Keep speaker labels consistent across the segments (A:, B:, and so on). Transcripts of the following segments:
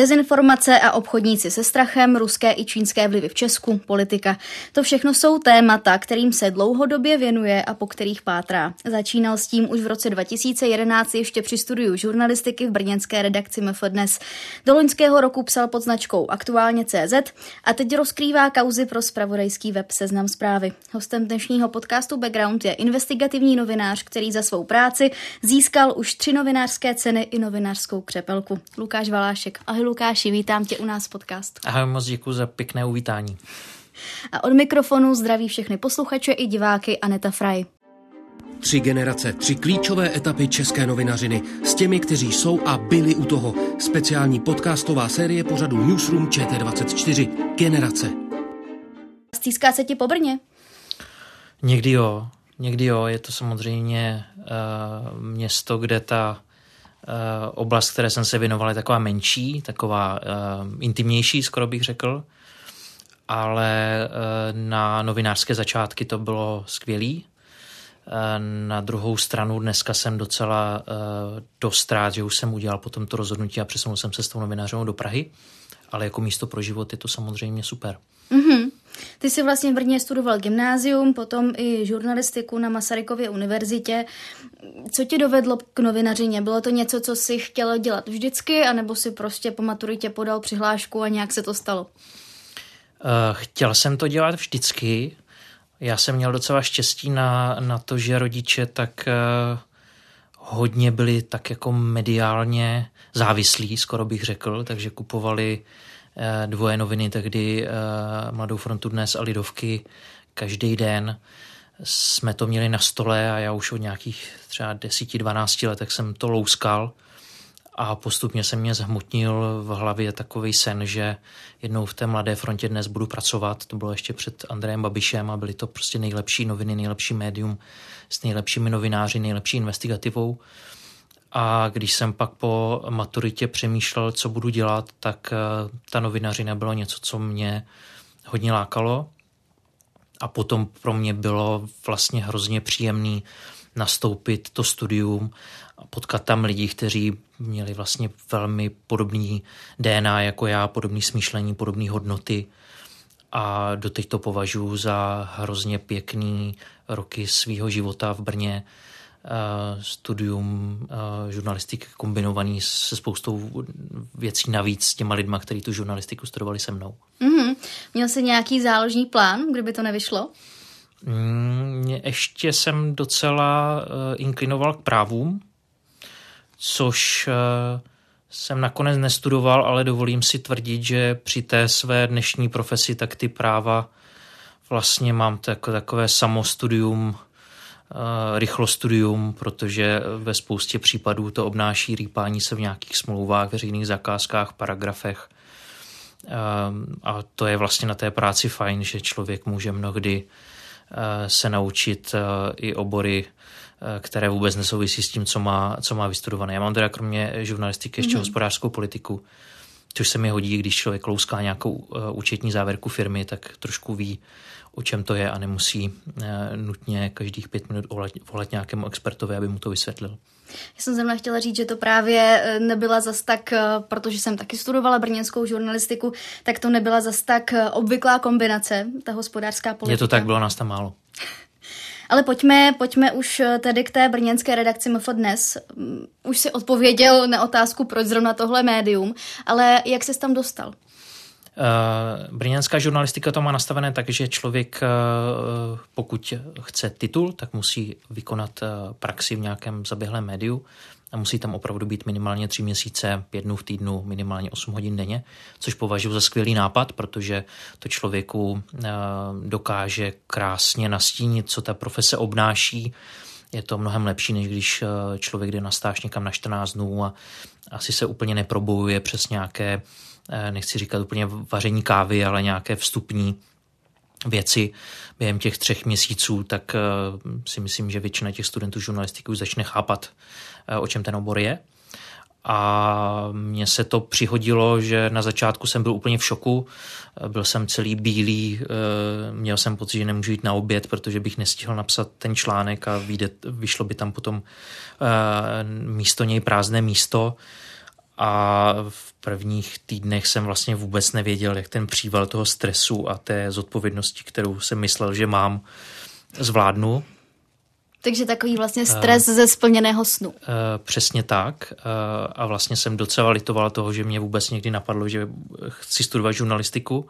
A: Dezinformace a obchodníci se strachem, ruské i čínské vlivy v Česku, politika. To všechno jsou témata, kterým se dlouhodobě věnuje a po kterých pátrá. Začínal s tím už v roce 2011 ještě při studiu žurnalistiky v brněnské redakci MF Dnes. Do loňského roku psal pod značkou Aktuálně CZ a teď rozkrývá kauzy pro spravodajský web Seznam zprávy. Hostem dnešního podcastu Background je investigativní novinář, který za svou práci získal už tři novinářské ceny i novinářskou křepelku. Lukáš Valášek. Ahoj Lukáši, vítám tě u nás v podcastu.
B: Ahoj, moc děkuji za pěkné uvítání.
A: A od mikrofonu zdraví všechny posluchače i diváky Aneta Fraj.
C: Tři generace, tři klíčové etapy české novinařiny s těmi, kteří jsou a byli u toho. Speciální podcastová série pořadu Newsroom ČT24. Generace.
A: Stýská se ti po Brně?
B: Někdy jo, někdy jo. Je to samozřejmě uh, město, kde ta oblast, které jsem se věnoval, je taková menší, taková uh, intimnější, skoro bych řekl. Ale uh, na novinářské začátky to bylo skvělý. Na druhou stranu dneska jsem docela dost rád, že už jsem udělal potom to rozhodnutí a přesunul jsem se s tou novinářem do Prahy. Ale jako místo pro život je to samozřejmě super.
A: Mm-hmm. Ty jsi vlastně v Brně studoval gymnázium, potom i žurnalistiku na Masarykově univerzitě. Co tě dovedlo k novinařině? Bylo to něco, co jsi chtěl dělat vždycky, anebo si prostě po maturitě podal přihlášku a nějak se to stalo?
B: Uh, chtěl jsem to dělat vždycky. Já jsem měl docela štěstí na, na to, že rodiče tak uh, hodně byli tak jako mediálně závislí, skoro bych řekl, takže kupovali Eh, dvoje noviny, tehdy eh, Mladou frontu dnes a Lidovky každý den jsme to měli na stole a já už od nějakých třeba 10-12 letech jsem to louskal a postupně se mě zhmotnil v hlavě takový sen, že jednou v té Mladé frontě dnes budu pracovat. To bylo ještě před Andrejem Babišem a byly to prostě nejlepší noviny, nejlepší médium s nejlepšími novináři, nejlepší investigativou. A když jsem pak po maturitě přemýšlel, co budu dělat, tak eh, ta novinařina bylo něco, co mě hodně lákalo. A potom pro mě bylo vlastně hrozně příjemný nastoupit to studium a potkat tam lidi, kteří měli vlastně velmi podobný DNA jako já, podobný smýšlení, podobné hodnoty. A doteď to považuji za hrozně pěkný roky svého života v Brně, studium eh, žurnalistiky kombinovaný se spoustou věcí navíc s těma lidma, kteří tu žurnalistiku studovali se mnou.
A: Mm-hmm. Měl jsi nějaký záložní plán, kdyby to nevyšlo?
B: Mm, ještě jsem docela uh, inklinoval k právům, což uh, jsem nakonec nestudoval, ale dovolím si tvrdit, že při té své dnešní profesi tak ty práva vlastně mám takové samostudium Eh, rychlostudium, protože ve spoustě případů to obnáší rýpání se v nějakých smlouvách, veřejných zakázkách, paragrafech. Eh, a to je vlastně na té práci fajn, že člověk může mnohdy eh, se naučit i obory, které vůbec nesouvisí s tím, co má, co má vystudované. Já mám teda kromě žurnalistiky ještě mm-hmm. hospodářskou politiku, což se mi hodí, když člověk louská nějakou účetní závěrku firmy, tak trošku ví, o čem to je a nemusí eh, nutně každých pět minut volat, volat nějakému expertovi, aby mu to vysvětlil.
A: Já jsem zrovna chtěla říct, že to právě eh, nebyla zas tak, eh, protože jsem taky studovala brněnskou žurnalistiku, tak to nebyla zas tak obvyklá kombinace, ta hospodářská politika.
B: Je to tak, bylo nás tam málo.
A: Ale pojďme, pojďme už tedy k té brněnské redakci MF dnes. Mm, už si odpověděl na otázku, proč zrovna tohle médium, ale jak se tam dostal?
B: Uh, brněnská žurnalistika to má nastavené tak, že člověk, uh, pokud chce titul, tak musí vykonat uh, praxi v nějakém zaběhlém médiu a musí tam opravdu být minimálně tři měsíce, pět dnů v týdnu, minimálně 8 hodin denně, což považuji za skvělý nápad, protože to člověku dokáže krásně nastínit, co ta profese obnáší, je to mnohem lepší, než když člověk jde na stáž někam na 14 dnů a asi se úplně neprobojuje přes nějaké, nechci říkat úplně vaření kávy, ale nějaké vstupní věci během těch třech měsíců, tak si myslím, že většina těch studentů žurnalistiky už začne chápat, o čem ten obor je. A mně se to přihodilo, že na začátku jsem byl úplně v šoku. Byl jsem celý bílý, eh, měl jsem pocit, že nemůžu jít na oběd, protože bych nestihl napsat ten článek a vyjde, vyšlo by tam potom eh, místo něj prázdné místo. A v prvních týdnech jsem vlastně vůbec nevěděl, jak ten příval toho stresu a té zodpovědnosti, kterou jsem myslel, že mám, zvládnu.
A: Takže takový vlastně stres uh, ze splněného snu. Uh,
B: přesně tak. Uh, a vlastně jsem docela litoval toho, že mě vůbec někdy napadlo, že chci studovat žurnalistiku.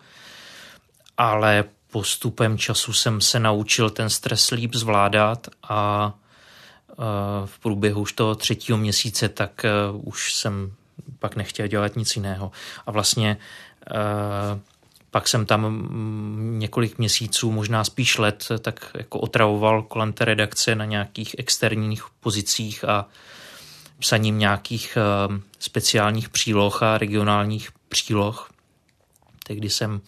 B: Ale postupem času jsem se naučil ten stres líp zvládat a v průběhu už toho třetího měsíce tak už jsem pak nechtěl dělat nic jiného. A vlastně uh, pak jsem tam mm, několik měsíců, možná spíš let, tak jako otravoval kolem té redakce na nějakých externích pozicích a psaním nějakých eh, speciálních příloh a regionálních příloh. Tehdy jsem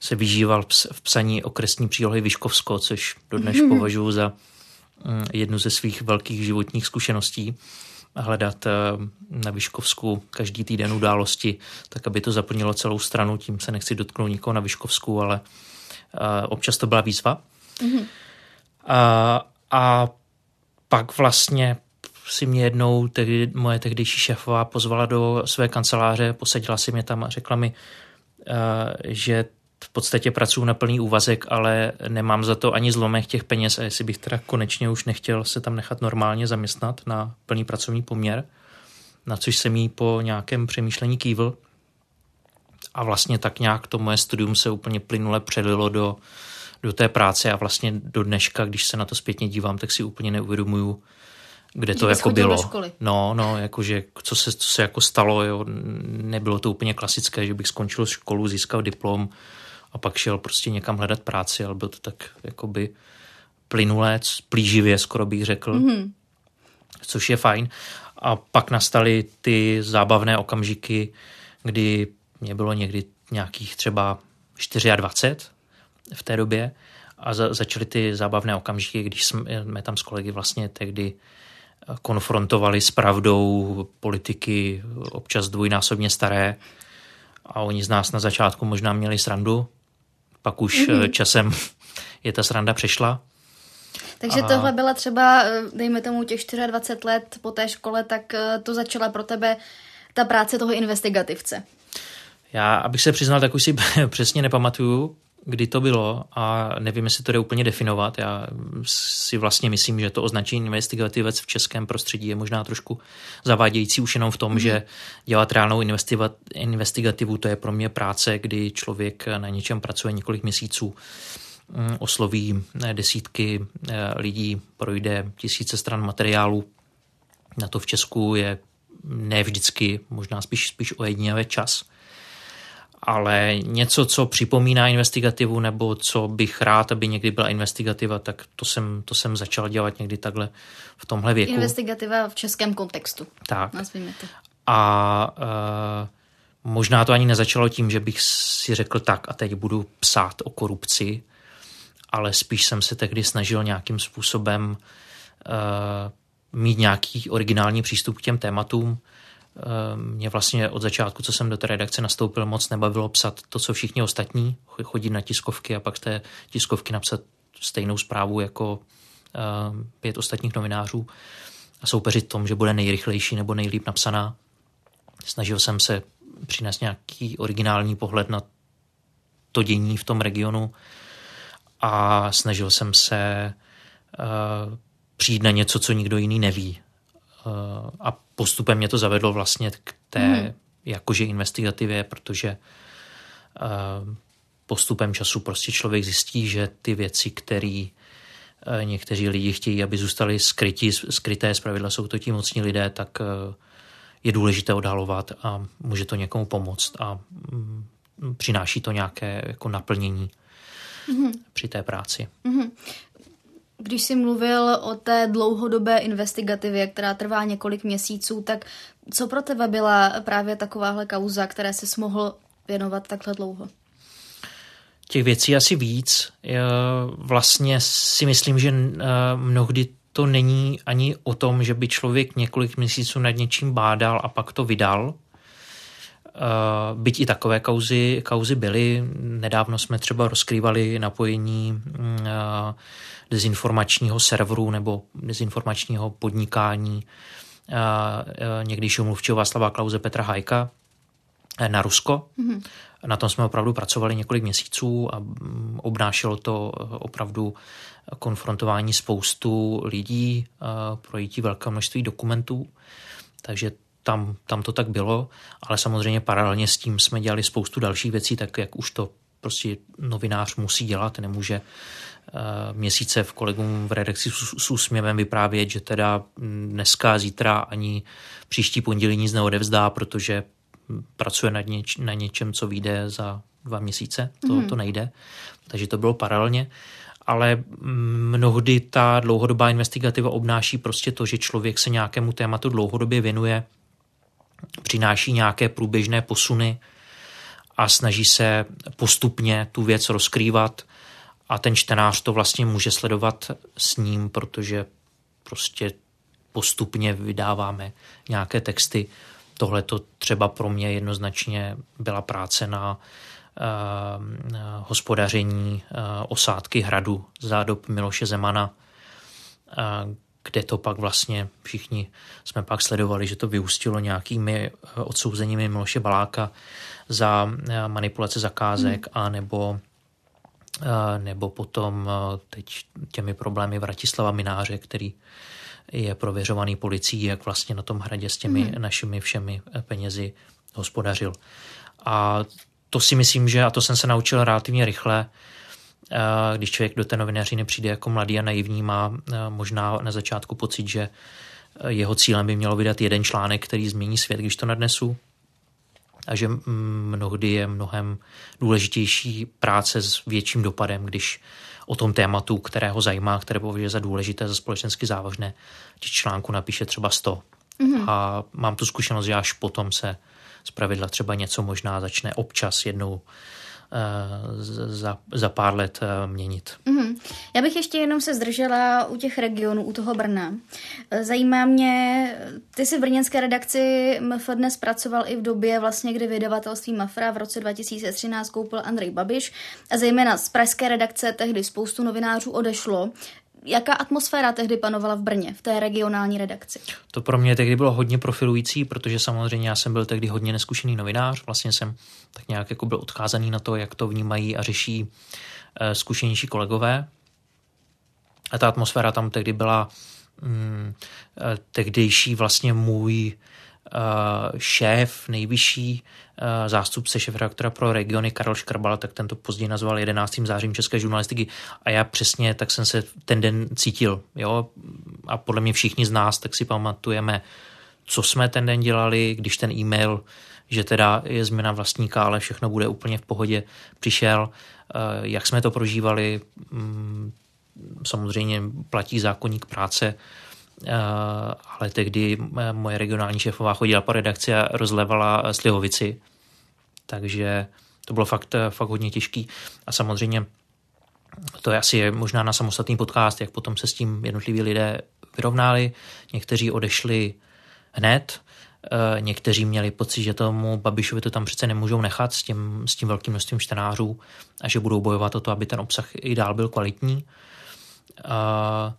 B: se vyžíval v psaní okresní přílohy Vyškovsko, což dodnes považuji za mm, jednu ze svých velkých životních zkušeností hledat eh, na Vyškovsku každý týden události, tak aby to zaplnilo celou stranu. Tím se nechci dotknout nikoho na Vyškovsku, ale eh, občas to byla výzva. Mm-hmm. A, a pak vlastně si mě jednou tehdy, moje tehdejší šéfová pozvala do své kanceláře, posadila si mě tam a řekla mi, eh, že v podstatě pracuji na plný úvazek, ale nemám za to ani zlomek těch peněz a jestli bych teda konečně už nechtěl se tam nechat normálně zaměstnat na plný pracovní poměr, na což jsem jí po nějakém přemýšlení kývl. A vlastně tak nějak to moje studium se úplně plynule přelilo do, do té práce a vlastně do dneška, když se na to zpětně dívám, tak si úplně neuvědomuju, kde to jako bylo. No, no, jakože co se, co se jako stalo, jo, nebylo to úplně klasické, že bych skončil školu, získal diplom, a pak šel prostě někam hledat práci, ale byl to tak jakoby plynulé, plíživě skoro bych řekl, mm-hmm. což je fajn. A pak nastaly ty zábavné okamžiky, kdy mě bylo někdy nějakých třeba 24 v té době a za, začaly ty zábavné okamžiky, když jsme tam s kolegy vlastně tehdy konfrontovali s pravdou politiky občas dvojnásobně staré a oni z nás na začátku možná měli srandu, pak už mm-hmm. časem je ta sranda přešla.
A: Takže a... tohle byla třeba, eh, dejme tomu těch 24 let po té škole, tak eh, to začala pro tebe ta práce toho investigativce.
B: Já, abych se přiznal, tak už si přesně nepamatuju, kdy to bylo a nevím, jestli to jde úplně definovat. Já si vlastně myslím, že to označení investigativec v českém prostředí je možná trošku zavádějící už jenom v tom, mm. že dělat reálnou investigativu, to je pro mě práce, kdy člověk na něčem pracuje několik měsíců, mm, osloví eh, desítky eh, lidí, projde tisíce stran materiálu. Na to v Česku je ne vždycky, možná spíš, spíš ojedinělý čas – ale něco, co připomíná investigativu nebo co bych rád, aby někdy byla investigativa, tak to jsem, to jsem začal dělat někdy takhle v tomhle věku.
A: Investigativa v českém kontextu.
B: Tak.
A: Nazvíme to.
B: A uh, možná to ani nezačalo tím, že bych si řekl tak a teď budu psát o korupci, ale spíš jsem se tehdy snažil nějakým způsobem uh, mít nějaký originální přístup k těm tématům, mě vlastně od začátku, co jsem do té redakce nastoupil, moc nebavilo psat to, co všichni ostatní, chodit na tiskovky a pak z té tiskovky napsat stejnou zprávu jako ehm, pět ostatních novinářů a soupeřit tom, že bude nejrychlejší nebo nejlíp napsaná. Snažil jsem se přinést nějaký originální pohled na to dění v tom regionu a snažil jsem se uh, přijít na něco, co nikdo jiný neví. Uh, a postupem mě to zavedlo vlastně k té hmm. jakože investigativě, protože uh, postupem času prostě člověk zjistí, že ty věci, které uh, někteří lidi chtějí, aby zůstaly skrytí, skryté, zpravidla jsou to ti mocní lidé, tak je důležité odhalovat a může to někomu pomoct a um, přináší to nějaké jako naplnění mm-hmm. při té práci. Mm-hmm.
A: Když jsi mluvil o té dlouhodobé investigativě, která trvá několik měsíců, tak co pro tebe byla právě takováhle kauza, které jsi mohl věnovat takhle dlouho?
B: Těch věcí asi víc. Vlastně si myslím, že eh, mnohdy to není ani o tom, že by člověk několik měsíců nad něčím bádal a pak to vydal. Eh, byť i takové kauzy, kauzy byly. Nedávno jsme třeba rozkrývali napojení mm, eh, dezinformačního serveru nebo dezinformačního podnikání někdejšího mluvčího Václava Klauze Petra Hajka na Rusko. Mm-hmm. Na tom jsme opravdu pracovali několik měsíců a mm, obnášelo to eh, opravdu konfrontování spoustu lidí, eh, projítí velké množství dokumentů, takže tam, tam to tak bylo, ale samozřejmě paralelně s tím jsme dělali spoustu dalších věcí, tak jak už to prostě novinář musí dělat, nemůže eh, měsíce v kolegům v redakci s úsměvem vyprávět, že teda dneska, zítra ani příští pondělí nic neodevzdá, protože pracuje na, něč, na něčem, co vyjde za dva měsíce. To, mm. to nejde. Takže to bylo paralelně. Ale mnohdy ta dlouhodobá investigativa obnáší prostě to, že člověk se nějakému tématu dlouhodobě věnuje, přináší nějaké průběžné posuny a snaží se postupně tu věc rozkrývat a ten čtenář to vlastně může sledovat s ním, protože prostě postupně vydáváme nějaké texty. Tohle to třeba pro mě jednoznačně byla práce na uh, hospodaření uh, osádky hradu za dob Miloše Zemana, uh, kde to pak vlastně všichni jsme pak sledovali, že to vyústilo nějakými odsouzeními Miloše Baláka za manipulace zakázek hmm. a nebo nebo potom teď těmi problémy Vratislava Mináře, který je prověřovaný policií, jak vlastně na tom hradě s těmi mm. našimi všemi penězi hospodařil. A to si myslím, že, a to jsem se naučil relativně rychle, když člověk do té novinařiny přijde jako mladý a naivní, má možná na začátku pocit, že jeho cílem by mělo vydat jeden článek, který změní svět, když to nadnesu. A že mnohdy je mnohem důležitější práce s větším dopadem, když o tom tématu, které ho zajímá, které považuje za důležité, za společensky závažné, těch článku napíše třeba 100. Mm-hmm. A mám tu zkušenost, že až potom se zpravidla třeba něco možná začne občas jednou Eh, za, za pár let eh, měnit.
A: Mm-hmm. Já bych ještě jenom se zdržela u těch regionů, u toho Brna. Eh, zajímá mě, ty jsi v brněnské redakci MF dnes pracoval i v době, vlastně, kdy vydavatelství Mafra v roce 2013 koupil Andrej Babiš a zejména z pražské redakce tehdy spoustu novinářů odešlo. Jaká atmosféra tehdy panovala v Brně, v té regionální redakci?
B: To pro mě tehdy bylo hodně profilující, protože samozřejmě já jsem byl tehdy hodně neskušený novinář. Vlastně jsem tak nějak jako byl odkázaný na to, jak to vnímají a řeší uh, zkušenější kolegové. A ta atmosféra tam tehdy byla mm, eh, tehdejší vlastně můj šéf, nejvyšší uh, zástupce šéf-redaktora pro regiony Karel Škrbal, tak tento později nazval 11. zářím české žurnalistiky a já přesně tak jsem se ten den cítil. Jo? A podle mě všichni z nás tak si pamatujeme, co jsme ten den dělali, když ten e-mail, že teda je změna vlastníka, ale všechno bude úplně v pohodě, přišel, uh, jak jsme to prožívali, um, samozřejmě platí zákonník práce, Eh, ale tehdy moje regionální šéfová chodila po redakci a rozlevala slivovici, takže to bylo fakt, fakt hodně těžký a samozřejmě to je asi možná na samostatný podcast, jak potom se s tím jednotliví lidé vyrovnali. Někteří odešli hned, eh, někteří měli pocit, že tomu Babišovi to tam přece nemůžou nechat s tím, s tím velkým množstvím čtenářů a že budou bojovat o to, aby ten obsah i dál byl kvalitní. A,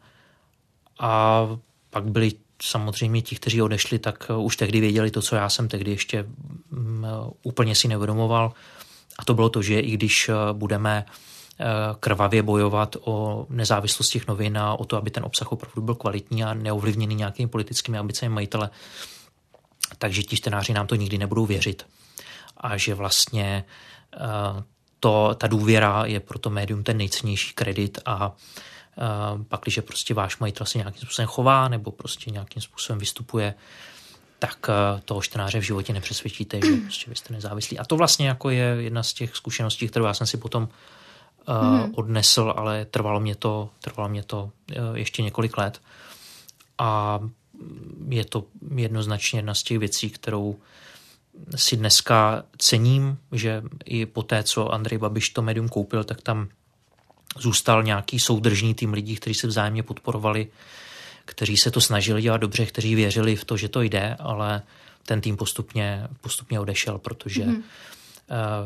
B: a pak byli samozřejmě ti, kteří odešli, tak eh, už tehdy věděli to, co já jsem tehdy ještě mm, eh, úplně si neuvědomoval. A to bylo to, že i když eh, budeme krvavě bojovat o nezávislost těch novin a o to, aby ten obsah opravdu byl kvalitní a neovlivněný nějakými politickými ambicemi majitele, takže ti čtenáři nám to nikdy nebudou věřit. A že vlastně to, ta důvěra je pro to médium ten nejcennější kredit a Eh, pak, když prostě váš majitel se nějakým způsobem chová nebo prostě nějakým způsobem vystupuje, tak eh, toho čtenáře v životě nepřesvědčíte, že prostě vy jste nezávislí. A to vlastně jako je jedna z těch zkušeností, kterou já jsem si potom mm. odnesl, ale trvalo mě to, trvalo mě to ještě několik let. A je to jednoznačně jedna z těch věcí, kterou si dneska cením, že i po té, co Andrej Babiš to médium koupil, tak tam zůstal nějaký soudržný tým lidí, kteří se vzájemně podporovali, kteří se to snažili dělat dobře, kteří věřili v to, že to jde, ale ten tým postupně, postupně odešel, protože mm.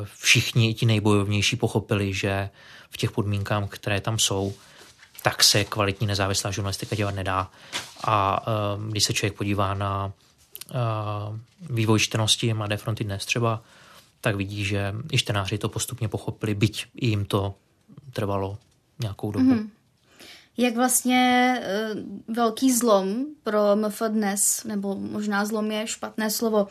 B: všichni, i ti nejbojovnější, pochopili, že v těch podmínkách, které tam jsou, tak se kvalitní nezávislá žurnalistika dělat nedá. A uh, když se člověk podívá na uh, vývoj čtenosti Mladé fronty dnes třeba, tak vidí, že i čtenáři to postupně pochopili, byť jim to trvalo nějakou dobu. Mm-hmm.
A: Jak vlastně uh, velký zlom pro MF dnes, nebo možná zlom je špatné slovo,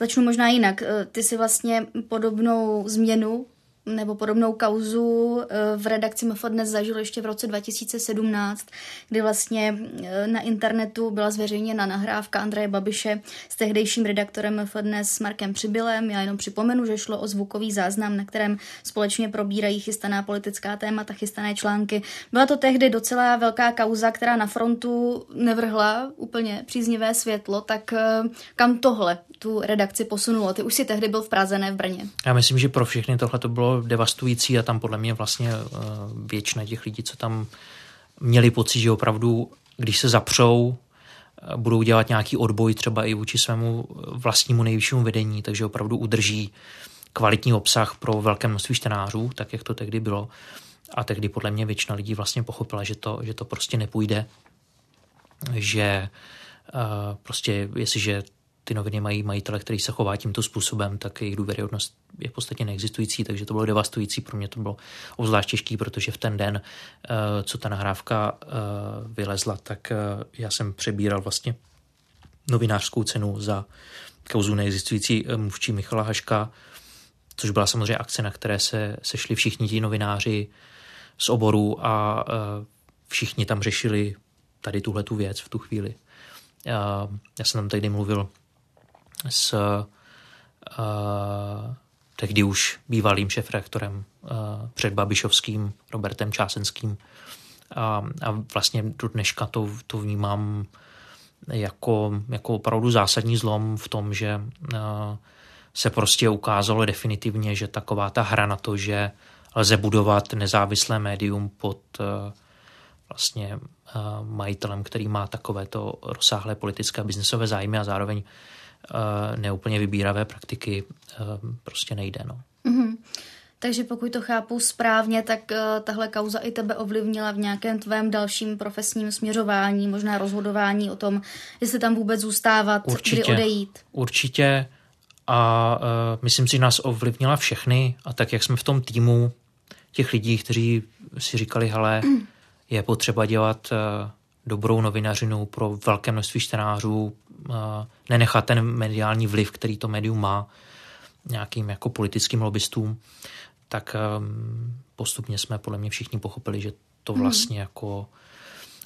A: začnu možná jinak. Uh, ty si vlastně podobnou změnu nebo podobnou kauzu eh, v redakci MF dnes zažil ještě v roce 2017, kdy vlastně eh, na internetu byla zveřejněna nahrávka Andreje Babiše s tehdejším redaktorem MF dnes s Markem Přibylem. Já jenom připomenu, že šlo o zvukový záznam, na kterém společně probírají chystaná politická témata, chystané články. Byla to tehdy docela velká kauza, která na frontu nevrhla úplně příznivé světlo, tak eh, kam tohle tu redakci posunulo? Ty už si tehdy byl v Praze, ne v Brně.
B: Já myslím, že pro všechny tohle to bylo devastující a tam podle mě vlastně eh, většina těch lidí, co tam měli pocit, že opravdu, když se zapřou, eh, budou dělat nějaký odboj třeba i vůči svému vlastnímu nejvyššímu vedení, takže opravdu udrží kvalitní obsah pro velké množství čtenářů, tak jak to tehdy bylo. A tehdy podle mě většina lidí vlastně pochopila, že to, že to prostě nepůjde, že prostě jestliže ty noviny mají majitele, který se chová tímto způsobem, tak jejich důvěryhodnost je v podstatě neexistující, takže to bylo devastující. Pro mě to bylo obzvlášť těžký, protože v ten den, eh, co ta nahrávka eh, vylezla, tak eh, já jsem přebíral vlastně novinářskou cenu za kauzu neexistující mluvčí Michala Haška, což byla samozřejmě akce, na které se sešli všichni ti novináři z oboru a všichni tam řešili tady tuhle tu věc v tu chvíli. Já jsem tam tehdy mluvil s uh, tehdy už bývalým šefrektorem uh, před Babišovským Robertem Čásenským. A, a vlastně do dneška to, to vnímám jako, jako opravdu zásadní zlom v tom, že uh, se prostě ukázalo definitivně, že taková ta hra na to, že lze budovat nezávislé médium pod uh, vlastně majitelem, který má takovéto rozsáhlé politické a biznesové zájmy a zároveň Eh, neúplně vybíravé praktiky eh, prostě nejde. No. Mm-hmm.
A: Takže pokud to chápu správně, tak uh, tahle kauza i tebe ovlivnila v nějakém tvém dalším profesním směřování, možná rozhodování o tom, jestli tam vůbec zůstávat, určitě, kdy odejít.
B: Určitě a uh, myslím si, že nás ovlivnila všechny a tak, jak jsme v tom týmu těch lidí, kteří si říkali, hele, je potřeba dělat uh, dobrou novinařinu pro velké množství čtenářů, nenechat ten mediální vliv, který to médium má nějakým jako politickým lobbystům, tak um, postupně jsme podle mě všichni pochopili, že to mhm. vlastně hmm. jako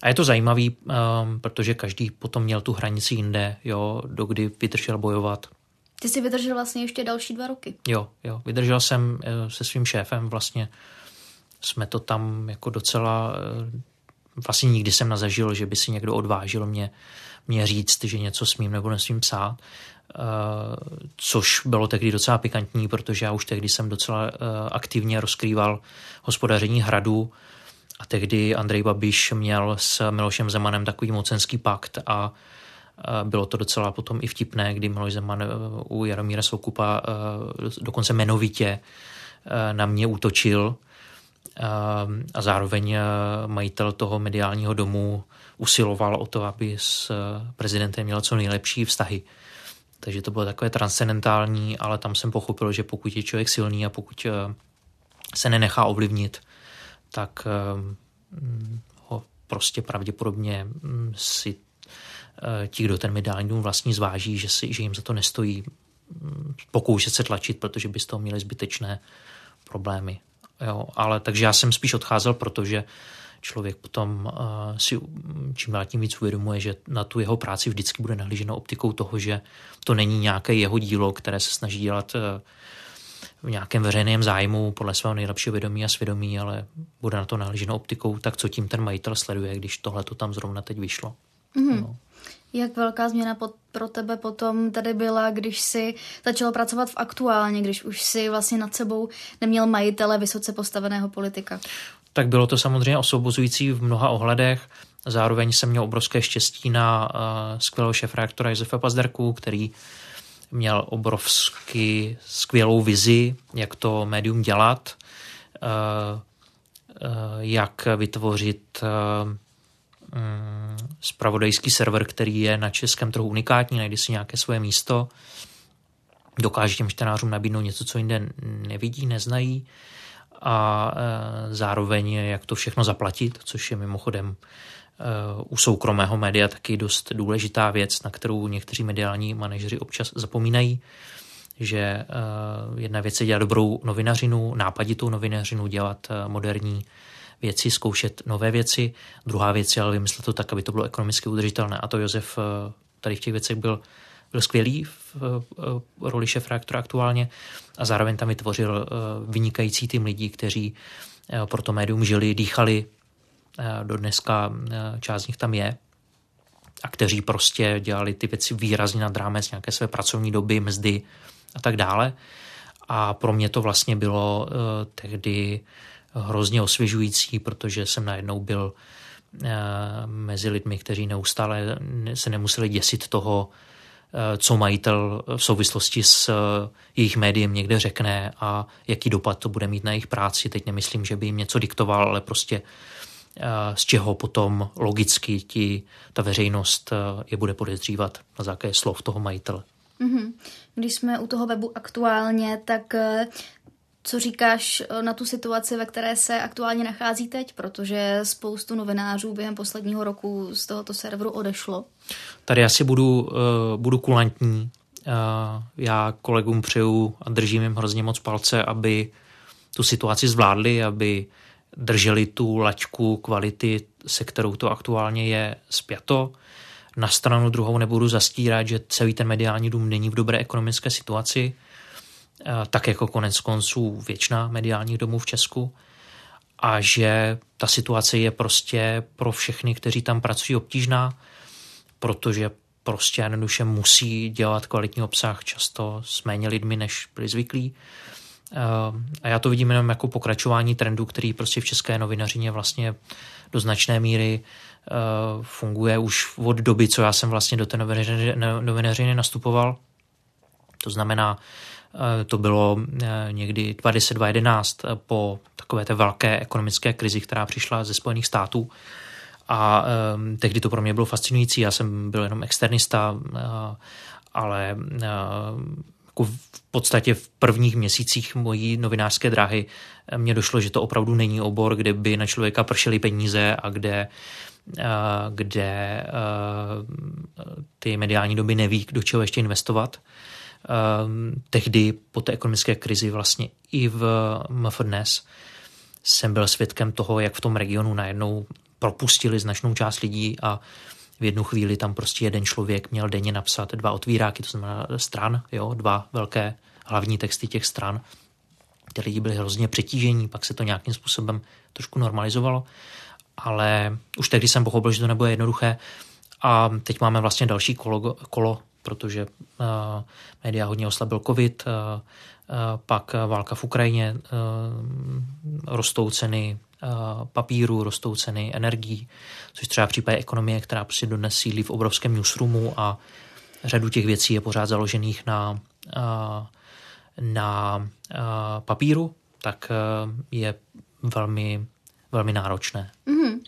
B: a je to zajímavý, um, protože každý potom měl tu hranici jinde, jo, dokdy vydržel bojovat.
A: Ty jsi vydržel vlastně ještě další dva roky.
B: Jo, jo, vydržel jsem eh, se svým šéfem, vlastně jsme to tam jako docela, eh, vlastně nikdy jsem nezažil, že by si někdo odvážil mě mě říct, že něco smím nebo nesmím psát, uh, což bylo tehdy docela pikantní, protože já už tehdy jsem docela uh, aktivně rozkrýval hospodaření hradu a tehdy Andrej Babiš měl s Milošem Zemanem takový mocenský pakt a uh, bylo to docela potom i vtipné, kdy Miloš Zeman u Jaromíra Soukupa dokonce jmenovitě na mě útočil a zároveň majitel toho mediálního domu usiloval o to, aby s prezidentem měl co nejlepší vztahy. Takže to bylo takové transcendentální, ale tam jsem pochopil, že pokud je člověk silný a pokud eh, se nenechá ovlivnit, tak eh, ho prostě pravděpodobně hm, si eh, ti, kdo ten mediální dům vlastní, zváží, že, si, že jim za to nestojí hm, pokoušet se tlačit, protože by z toho měli zbytečné problémy. Jo, ale takže já jsem spíš odcházel, protože člověk potom uh, si čím dál tím víc uvědomuje, že na tu jeho práci vždycky bude nahlíženo optikou toho, že to není nějaké jeho dílo, které se snaží dělat uh, v nějakém veřejném zájmu podle svého nejlepšího vědomí a svědomí, ale bude na to nahlíženo optikou, tak co tím ten majitel sleduje, když tohle to tam zrovna teď vyšlo. Mm-hmm.
A: No. Jak velká změna pod, pro tebe potom tady byla, když si začal pracovat v aktuálně, když už si vlastně nad sebou neměl majitele vysoce postaveného politika?
B: Tak bylo to samozřejmě osvobozující v mnoha ohledech. Zároveň jsem měl obrovské štěstí na uh, skvělého šefreaktora Josefa Pazderku, který měl obrovsky skvělou vizi, jak to médium dělat, uh, uh, jak vytvořit uh, spravodajský server, který je na českém trhu unikátní, najde si nějaké svoje místo, dokáže těm čtenářům nabídnout něco, co jinde nevidí, neznají. A e, zároveň jak to všechno zaplatit, což je mimochodem e, u soukromého média taky dost důležitá věc, na kterou někteří mediální manažeři občas zapomínají, že jedna věc je dělat dobrou novinařinu, nápaditou novinařinu, dělat moderní věci, zkoušet nové věci. Druhá věc je ale vymyslet to tak, aby to bylo ekonomicky udržitelné. A to Josef eh, tady v těch věcech byl, byl skvělý v eh, roli šefreaktora aktuálně a zároveň tam vytvořil eh, vynikající tým lidí, kteří pro to médium žili, dýchali. Do dneska část z nich tam je a kteří prostě dělali ty věci výrazně nad rámec nějaké své pracovní doby, mzdy a tak dále. A pro mě to vlastně bylo tehdy hrozně osvěžující, protože jsem najednou byl eh, mezi lidmi, kteří neustále se nemuseli děsit toho, eh, co majitel v souvislosti s eh, jejich médiem někde řekne a jaký dopad to bude mít na jejich práci. Teď nemyslím, že by jim něco diktoval, ale prostě z čeho potom logicky ti, ta veřejnost je bude podezřívat na základě slov toho majitele.
A: Mm-hmm. Když jsme u toho webu aktuálně, tak co říkáš eh, na tu situaci, ve které se aktuálně nachází teď, protože spoustu novinářů během posledního roku z tohoto serveru odešlo?
B: Tady asi budu, uh, budu kulantní. Uh, já kolegům přeju a držím jim hrozně moc palce, aby tu situaci zvládli, aby drželi tu laťku kvality, se kterou to aktuálně je spjato. Na stranu druhou nebudu zastírat, že celý ten mediální dům není v dobré ekonomické situaci tak jako konec konců většina mediálních domů v Česku a že ta situace je prostě pro všechny, kteří tam pracují obtížná, protože prostě jednoduše musí dělat kvalitní obsah často s méně lidmi, než byli zvyklí. A já to vidím jenom jako pokračování trendu, který prostě v české novinařině vlastně do značné míry funguje už od doby, co já jsem vlastně do té novinařiny nastupoval. To znamená, Eh, to bylo eh, někdy 2011 eh, po takové té velké ekonomické krizi, která přišla ze Spojených států. A um, tehdy to pro mě bylo fascinující. Já jsem byl jenom externista, ale jako v podstatě v prvních měsících mojí novinářské dráhy mě došlo, že to opravdu není obor, kde by na člověka pršely peníze a kde kde ty mediální doby neví, do čeho ještě investovat. Ehm, tehdy po té ekonomické krizi vlastně i v MFDNES jsem byl svědkem toho, jak v tom regionu najednou propustili značnou část lidí a v jednu chvíli tam prostě jeden člověk měl denně napsat dva otvíráky, to znamená stran, jo, dva velké hlavní texty těch stran. Ty lidi byli hrozně přetížení, pak se to nějakým způsobem trošku normalizovalo, ale už tehdy jsem pochopil, že to nebude jednoduché a teď máme vlastně další kolo, kolo protože uh, média hodně oslabil covid, uh, uh, pak válka v Ukrajině, rostou ceny papíru, rostou ceny energií, což třeba v případě ekonomie, která prostě dodnes sídlí v obrovském newsroomu a řadu těch věcí je pořád založených na, na papíru, tak je velmi, velmi náročné. Mm-hmm.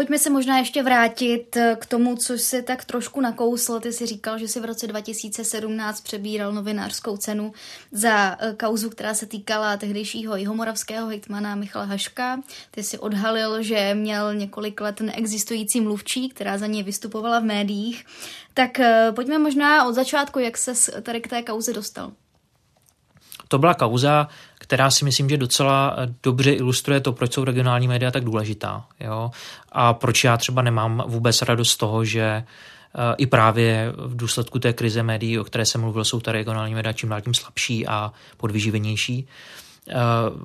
A: Pojďme se možná ještě vrátit eh, k tomu, co si tak trošku nakousl. Ty si říkal, že si v roce 2017 přebíral novinářskou cenu za eh, kauzu, která se týkala tehdejšího jihomoravského hejtmana Michala Haška. Ty si odhalil, že měl několik let neexistující mluvčí, která za něj vystupovala v médiích. Tak eh, pojďme možná od začátku, jak se tady k té kauze dostal.
B: To byla kauza, která si myslím, že docela dobře ilustruje to, proč jsou regionální média tak důležitá. Jo? A proč já třeba nemám vůbec radost z toho, že i právě v důsledku té krize médií, o které jsem mluvil, jsou ta regionální média čím dál tím slabší a podvyživenější.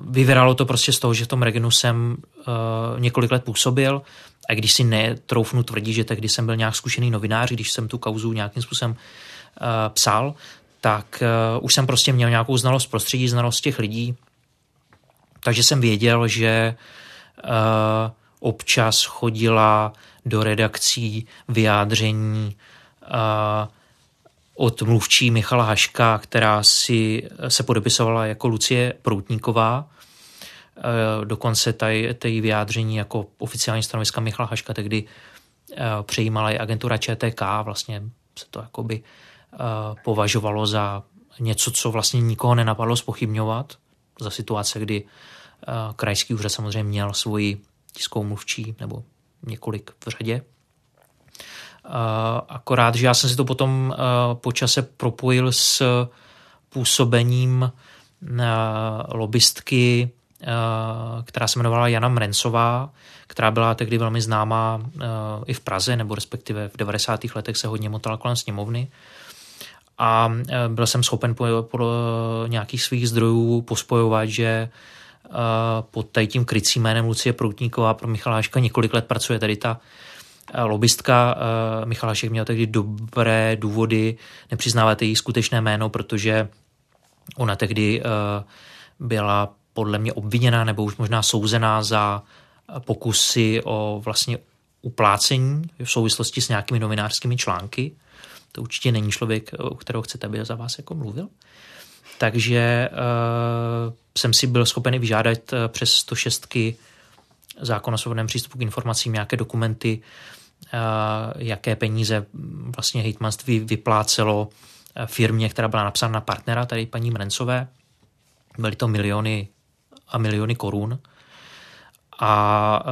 B: Vyvíralo to prostě z toho, že v tom regionu jsem několik let působil a když si netroufnu tvrdit, že tehdy jsem byl nějak zkušený novinář, když jsem tu kauzu nějakým způsobem psal, tak už jsem prostě měl nějakou znalost prostředí, znalost těch lidí, takže jsem věděl, že občas chodila do redakcí vyjádření od mluvčí Michala Haška, která si se podepisovala jako Lucie Proutníková. Dokonce tady vyjádření jako oficiální stanoviska Michala Haška tehdy přejímala i agentura ČTK, vlastně se to jakoby považovalo za něco, co vlastně nikoho nenapadlo spochybňovat, za situace, kdy krajský úřad samozřejmě měl svoji tiskovou mluvčí nebo několik v řadě. Akorát, že já jsem si to potom po čase propojil s působením lobbystky, která se jmenovala Jana Mrencová, která byla tehdy velmi známá i v Praze, nebo respektive v 90. letech se hodně motala kolem sněmovny. A byl jsem schopen po, po nějakých svých zdrojů pospojovat, že pod tady tím krycím jménem Lucie Proutníková pro Michaláška několik let pracuje tady ta lobbystka. Michalášek měl tehdy dobré důvody nepřiznávat její skutečné jméno, protože ona tehdy byla podle mě obviněná nebo už možná souzená za pokusy o vlastně uplácení v souvislosti s nějakými novinářskými články. To určitě není člověk, o kterého chcete, aby za vás jako mluvil. Takže uh, jsem si byl schopen vyžádat uh, přes 106 zákon o svobodném přístupu k informacím, nějaké dokumenty, uh, jaké peníze vlastně hejtmanství vyplácelo firmě, která byla napsána na partnera, tady paní Mrencové. Byly to miliony a miliony korun. A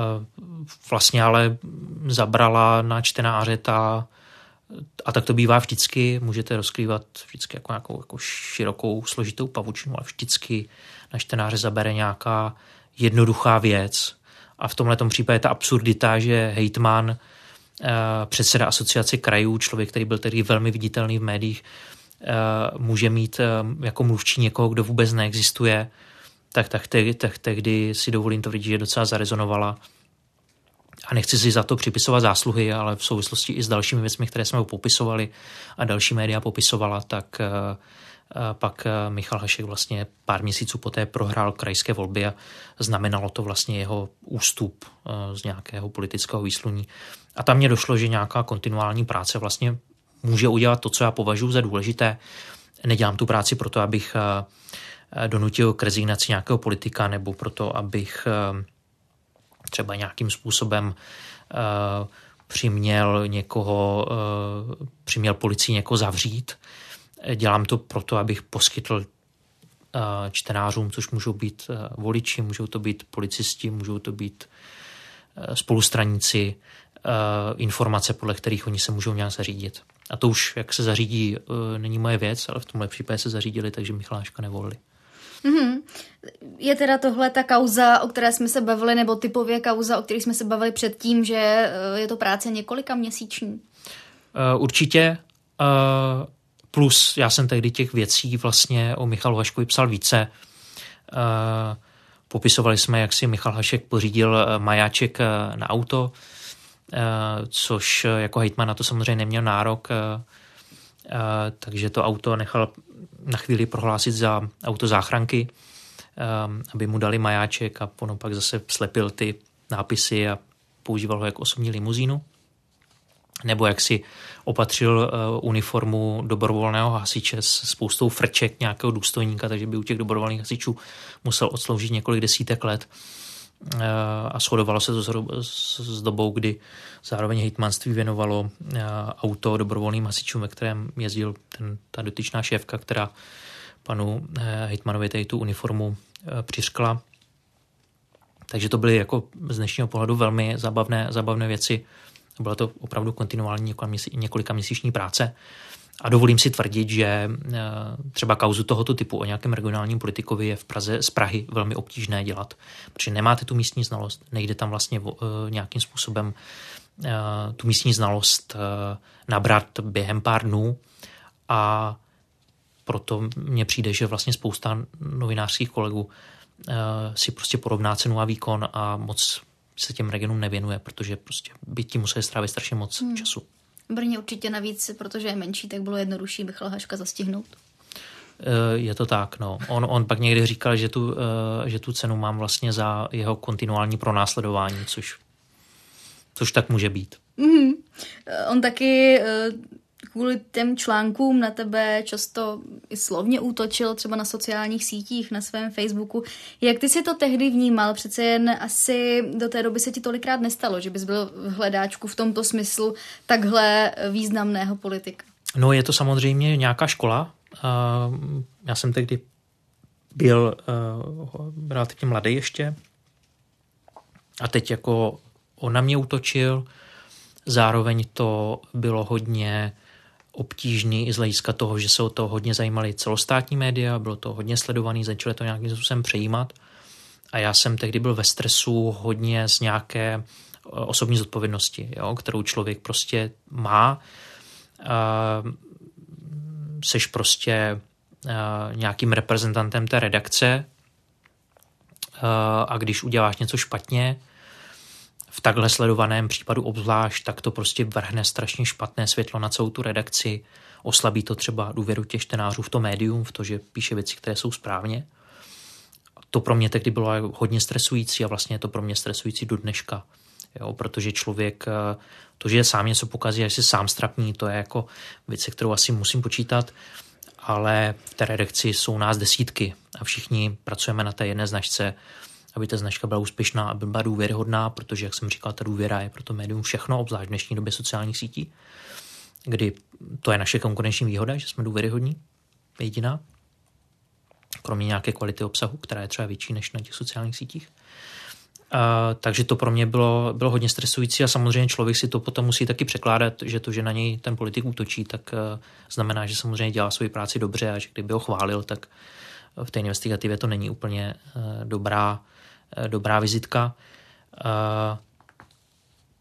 B: vlastně ale zabrala na čtenáře ta a tak to bývá vždycky, můžete rozkrývat vždycky jako nějakou jako širokou, složitou pavučinu, ale vždycky na čtenáře zabere nějaká jednoduchá věc. A v tomhle případě ta absurdita, že hejtman, eh, předseda asociace krajů, člověk, který byl tedy velmi viditelný v médiích, eh, může mít eh, jako mluvčí někoho, kdo vůbec neexistuje, tak, tak, tak, tak tehdy si dovolím to vidět, že docela zarezonovala a nechci si za to připisovat zásluhy, ale v souvislosti i s dalšími věcmi, které jsme popisovali a další média popisovala, tak eh, eh, pak eh, Michal Hašek vlastně pár měsíců poté prohrál krajské volby a znamenalo to vlastně jeho ústup z nějakého politického výsluní. A tam mě došlo, že nějaká kontinuální práce vlastně může udělat to, co já považuji za důležité. Nedělám tu práci proto, abych donutil k rezignaci nějakého politika nebo proto, abych třeba nějakým způsobem uh, přiměl někoho, uh, přiměl policii někoho zavřít. Dělám to proto, abych poskytl čtenářům, což můžou být voliči, můžou to být policisti, můžou to být spolustraníci, informace, podle kterých oni se můžou nějak zařídit. A to už, jak se zařídí, není moje věc, ale v tomhle případě se zařídili, takže Michaláška nevolili.
A: Mm-hmm. Je teda tohle ta kauza, o které jsme se bavili, nebo typově kauza, o které jsme se bavili předtím, že eh, je to práce několika měsíční?
B: Uh, určitě. Uh, plus já jsem tehdy těch věcí vlastně o Michalu Haškovi psal více. Uh, popisovali jsme, jak si Michal Hašek pořídil majáček na auto, což jako hejtman na to samozřejmě neměl nárok, takže to auto nechal na chvíli prohlásit za auto záchranky, um, aby mu dali majáček a ono pak zase slepil ty nápisy a používal ho jako osobní limuzínu. Nebo jak si opatřil uh, uniformu dobrovolného hasiče s spoustou frček nějakého důstojníka, takže by u těch dobrovolných hasičů musel odsloužit několik desítek let. Uh, a shodovalo se to s dobou, kdy zároveň hejtmanství věnovalo uh, auto dobrovolným hasičům, ve kterém jezdil ten, ta dotyčná šéfka, která panu hejtmanovi tady tu uniformu přiřkla. Takže to byly jako z dnešního pohledu velmi zábavné, zábavné věci. Byla to opravdu kontinuální několika měsíční práce. A dovolím si tvrdit, že třeba kauzu tohoto typu o nějakém regionálním politikovi je v Praze z Prahy velmi obtížné dělat, protože nemáte tu místní znalost, nejde tam vlastně nějakým způsobem tu místní znalost nabrat během pár dnů a proto mně přijde, že vlastně spousta novinářských kolegů si prostě porovná cenu a výkon a moc se těm regionům nevěnuje, protože prostě by tím museli strávit strašně moc hmm. času.
A: Brně určitě navíc, protože je menší, tak bylo jednodušší Michal Haška zastihnout.
B: Eh, je to tak, no. On, on pak někdy říkal, že tu, eh, že tu cenu mám vlastně za jeho kontinuální pronásledování, což, což tak může být.
A: Mm-hmm. On taky kvůli těm článkům na tebe často i slovně útočil, třeba na sociálních sítích, na svém Facebooku. Jak ty si to tehdy vnímal? Přece jen asi do té doby se ti tolikrát nestalo, že bys byl v hledáčku v tomto smyslu takhle významného politika.
B: No je to samozřejmě nějaká škola. Já jsem tehdy byl relativně mladý ještě a teď jako on na mě útočil, zároveň to bylo hodně obtížný i z hlediska toho, že se o to hodně zajímali celostátní média, bylo to hodně sledovaný, začali to nějakým způsobem přejímat. A já jsem tehdy byl ve stresu hodně z nějaké eh, osobní zodpovědnosti, jo, kterou člověk prostě má. Uh, seš prostě uh, nějakým reprezentantem té redakce uh, a když uděláš něco špatně, v takhle sledovaném případu obzvlášť, tak to prostě vrhne strašně špatné světlo na celou tu redakci, oslabí to třeba důvěru těch čtenářů v to médium, v to, že píše věci, které jsou správně. To pro mě tehdy bylo hodně stresující a vlastně je to pro mě stresující do dneška. Jo, protože člověk, eh, to, že sám něco pokazí a že si sám strapní, to je jako věc, kterou asi musím počítat, ale v té redakci jsou nás desítky a všichni pracujeme na té jedné značce aby ta značka byla úspěšná, aby byla důvěryhodná, protože, jak jsem říkal, ta důvěra je pro to médium všechno, obzvlášť v dnešní době sociálních sítí, kdy to je naše konkurenční výhoda, že jsme důvěryhodní, jediná, kromě nějaké kvality obsahu, která je třeba větší než na těch sociálních sítích. Uh, takže to pro mě bylo, bylo hodně stresující a samozřejmě člověk si to potom musí taky překládat, že to, že na něj ten politik útočí, tak uh, znamená, že samozřejmě dělá svoji práci dobře a že kdyby ho chválil, tak v té investigativě to není úplně uh, dobrá dobrá vizitka. Eh,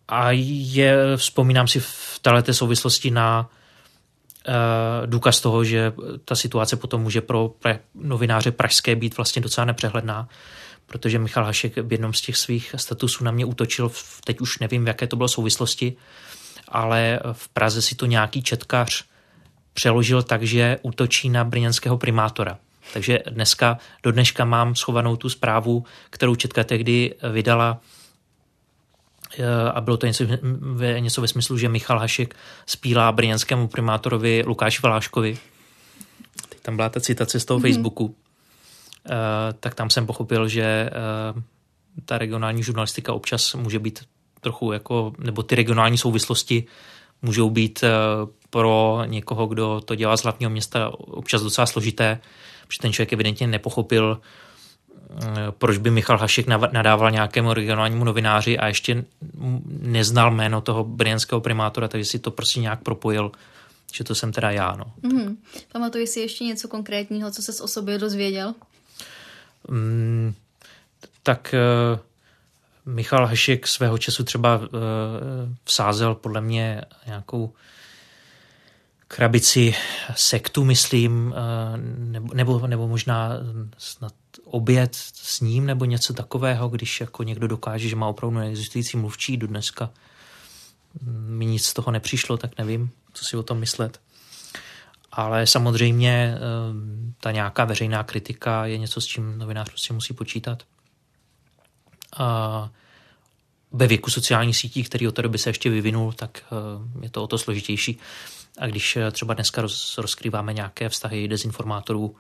B: a je, vzpomínám si v této souvislosti na eh, důkaz toho, že ta situace potom může pro novináře pražské být vlastně docela nepřehledná, protože Michal Hašek v jednom z těch svých statusů na mě útočil, teď už nevím, v jaké to bylo souvislosti, ale v Praze si to nějaký četkař přeložil tak, že útočí na brněnského primátora. Takže dneska, do dneška mám schovanou tu zprávu, kterou Četka tehdy vydala eh, a bylo to něco, něco ve smyslu, že Michal Hašek spílá brněnskému primátorovi Lukáši Valáškovi. Teď tam byla ta citace z toho mm-hmm. Facebooku. Uh, tak tam jsem pochopil, že uh, ta regionální žurnalistika občas může být trochu jako, nebo ty regionální souvislosti můžou být pro někoho, kdo to dělá z hlavního města občas docela složité protože ten člověk evidentně nepochopil, eh, proč by Michal Hašek nadával nějakému regionálnímu novináři a ještě neznal jméno toho brněnského primátora, takže si to prostě nějak propojil, že to jsem teda já. No.
A: Mm-hmm. Pamatuješ si ještě něco konkrétního, co se o sobě dozvěděl? Mm,
B: tak uh, Michal Hašek svého času třeba uh, vsázel podle mě nějakou krabici sektu, myslím, eh, nebo, nebo, možná snad oběd s ním nebo něco takového, když jako někdo dokáže, že má opravdu neexistující mluvčí do dneska. Mi nic z toho nepřišlo, tak nevím, co si o tom myslet. Ale samozřejmě eh, ta nějaká veřejná kritika je něco, s čím novinář prostě musí počítat. A ve věku sociálních sítí, který od té doby se ještě vyvinul, tak eh, je to o to složitější. A když eh, třeba dneska roz, rozkrýváme nějaké vztahy dezinformátorů,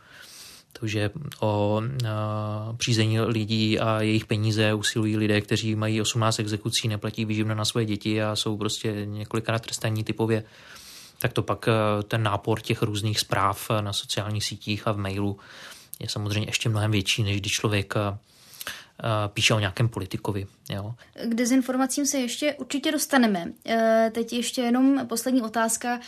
B: takže o a, přízení lidí a jejich peníze usilují lidé, kteří mají 18 exekucí, neplatí výživné na svoje děti a jsou prostě několikrát trestaní typově, tak to pak eh, ten nápor těch různých zpráv na sociálních sítích a v mailu je samozřejmě ještě mnohem větší, než když člověk Eh, píše o nějakém politikovi. Jo.
A: K dezinformacím se ještě určitě dostaneme. Eh, teď ještě jenom poslední otázka.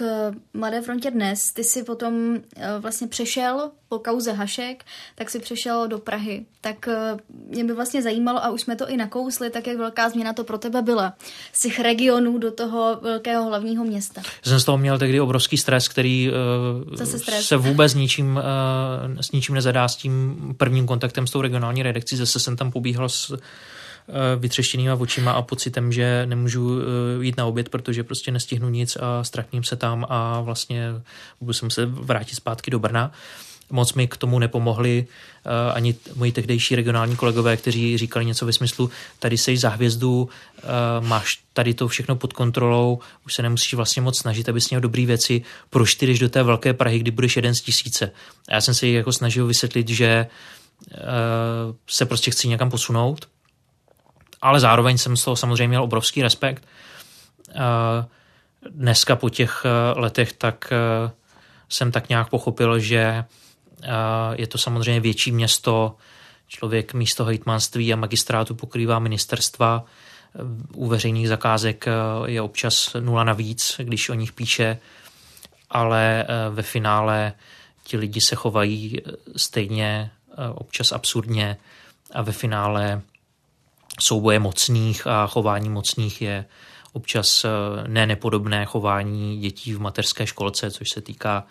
A: Eh, k Mladé frontě dnes. Ty si potom eh, vlastně přešel po kauze Hašek, tak si přešel do Prahy. Tak eh, mě by vlastně zajímalo, a už jsme to i nakousli, tak jak velká změna to pro tebe byla. Z těch regionů do toho velkého hlavního města.
B: Jsem z toho měl tehdy obrovský stres, který uh, stres. se vůbec ničím, s ničím nezadá s tím prvním kontaktem s tou regionální redakcí. Zase jsem tam pobíhal s Eh, vytřeštěnýma očima a pocitem, že nemůžu eh, jít na oběd, protože prostě nestihnu nic a ztratním se tam a vlastně budu se muset vrátit zpátky do Brna. Moc mi k tomu nepomohli uh, ani moji tehdejší regionální kolegové, kteří říkali něco ve smyslu, tady seš za hvězdu, máš tady to všechno pod kontrolou, už se nemusíš vlastně moc snažit, abys měl dobré věci, proč ty jdeš do té velké Prahy, kdy budeš jeden z tisíce. A já jsem se jako snažil vysvětlit, že se prostě chci někam posunout, ale zároveň jsem z toho samozřejmě měl obrovský respekt. Eh, dneska po těch eh, letech tak eh, jsem tak nějak pochopil, že je to samozřejmě větší město, člověk místo hejtmanství a magistrátu pokrývá ministerstva, u veřejných zakázek je občas nula navíc, když o nich píše, ale ve finále ti lidi se chovají stejně občas absurdně. A ve finále souboje mocných a chování mocných je občas eh, ne nepodobné chování dětí v mateřské školce, což se týká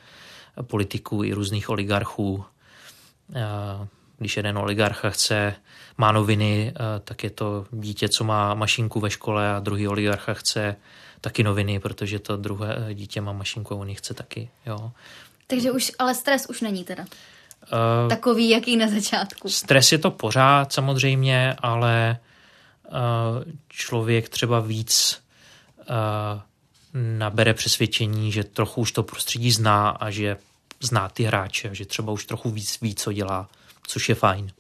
B: politiků i různých oligarchů. Eh, když jeden oligarcha chce, má noviny, eh, tak je to dítě, co má mašinku ve škole a druhý oligarcha chce taky noviny, protože to druhé dítě má mašinku a on ji chce taky. Jo.
A: Takže už, ale stres už není teda. Uh, Takový, jaký na začátku.
B: Stres je to pořád samozřejmě, ale člověk třeba víc nabere přesvědčení, že trochu už to prostředí zná a že zná ty hráče, že třeba už trochu víc ví, co dělá, což je fajn.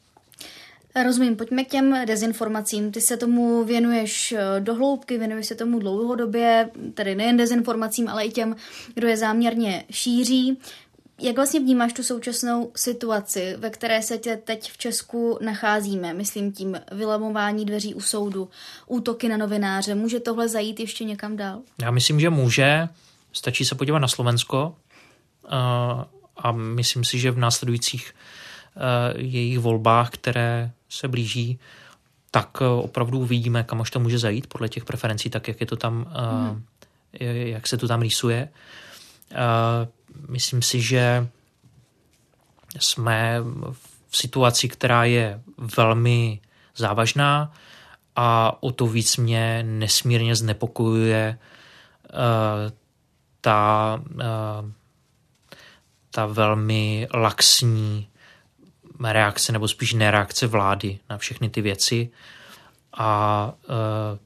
A: Rozumím, pojďme k těm dezinformacím. Ty se tomu věnuješ eh, do hloubky, věnuješ se tomu dlouhodobě, tedy nejen dezinformacím, ale i těm, kdo je záměrně šíří. Jak vlastně vnímáš tu současnou situaci, ve které se tě teď v Česku nacházíme? Myslím tím vylamování dveří u soudu, útoky na novináře. Může tohle zajít ještě někam dál?
B: Já myslím, že může. Stačí se podívat na Slovensko a myslím si, že v následujících jejich volbách, které se blíží, tak opravdu uvidíme, kam až to může zajít podle těch preferencí, tak jak je to tam, hmm. jak se to tam rýsuje. Myslím si, že jsme v situaci, která je velmi závažná a o to víc mě nesmírně znepokojuje uh, ta, uh, ta velmi laxní reakce, nebo spíš nereakce vlády na všechny ty věci. A uh,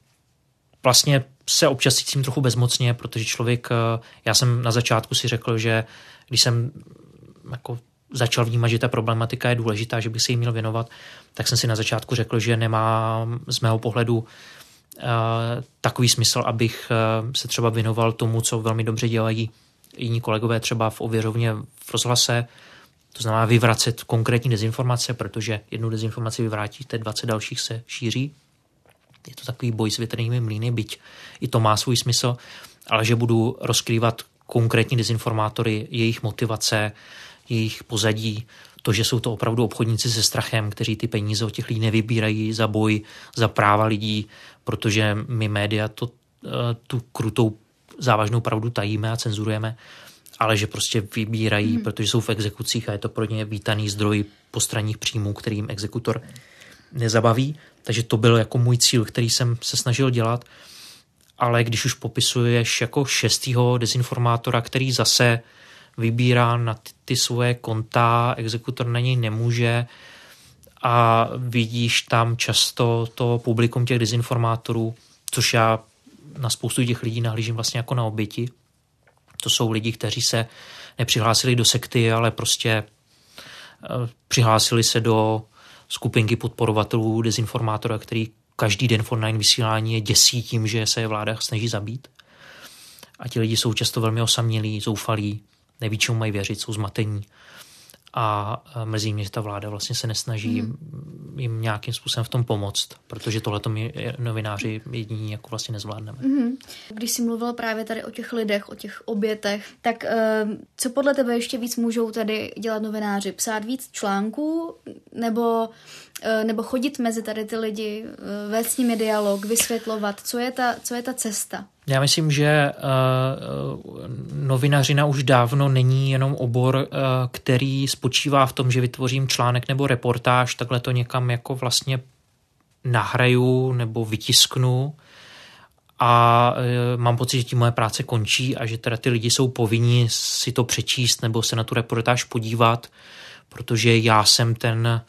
B: vlastně se občas cítím trochu bezmocně, protože člověk, eh, já jsem na začátku si řekl, že když jsem jako začal vnímat, že ta problematika je důležitá, že bych se jí měl věnovat, tak jsem si na začátku řekl, že nemá z mého pohledu uh, takový smysl, abych uh, se třeba věnoval tomu, co velmi dobře dělají jiní kolegové třeba v ověřovně v rozhlase, to znamená vyvracet konkrétní dezinformace, protože jednu dezinformaci vyvrátíte, 20 dalších se šíří je to takový boj s větrnými mlýny, byť i to má svůj smysl, ale že budu rozkrývat konkrétní dezinformátory, jejich motivace, jejich pozadí, to, že jsou to opravdu obchodníci se strachem, kteří ty peníze od těch lidí nevybírají za boj, za práva lidí, protože my média to, eh, tu krutou závažnou pravdu tajíme a cenzurujeme, ale že prostě vybírají, hmm. protože jsou v exekucích a je to pro ně vítaný zdroj postranních příjmů, kterým exekutor nezabaví. Takže to byl jako můj cíl, který jsem se snažil dělat. Ale když už popisuješ jako šestýho dezinformátora, který zase vybírá na ty, ty svoje konta, exekutor na něj nemůže a vidíš tam často to publikum těch dezinformátorů, což já na spoustu těch lidí nahlížím vlastně jako na oběti. To jsou lidi, kteří se nepřihlásili do sekty, ale prostě eh, přihlásili se do skupinky podporovatelů dezinformátora, který každý den v online vysílání je děsí tím, že se je vláda snaží zabít. A ti lidi jsou často velmi osamělí, zoufalí, neví, čemu mají věřit, jsou zmatení. A mě, že ta vláda vlastně se nesnaží mm. jim nějakým způsobem v tom pomoct, protože tohle to my novináři jediní jako vlastně nezvládneme.
A: Mm. Když jsi mluvil právě tady o těch lidech, o těch obětech, tak uh, co podle tebe ještě víc můžou tady dělat novináři? Psát víc článků nebo Eh, nebo chodit mezi tady ty lidi, eh, vést s nimi dialog, vysvětlovat, co je ta, co je ta cesta?
B: Já myslím, že uh, novinařina už dávno není jenom obor, uh, který spočívá v tom, že vytvořím článek nebo reportáž, takhle to někam jako vlastně nahraju nebo vytisknu a uh, mám pocit, že tím moje práce končí a že teda ty lidi jsou povinni si to přečíst nebo se na tu reportáž podívat, protože já jsem ten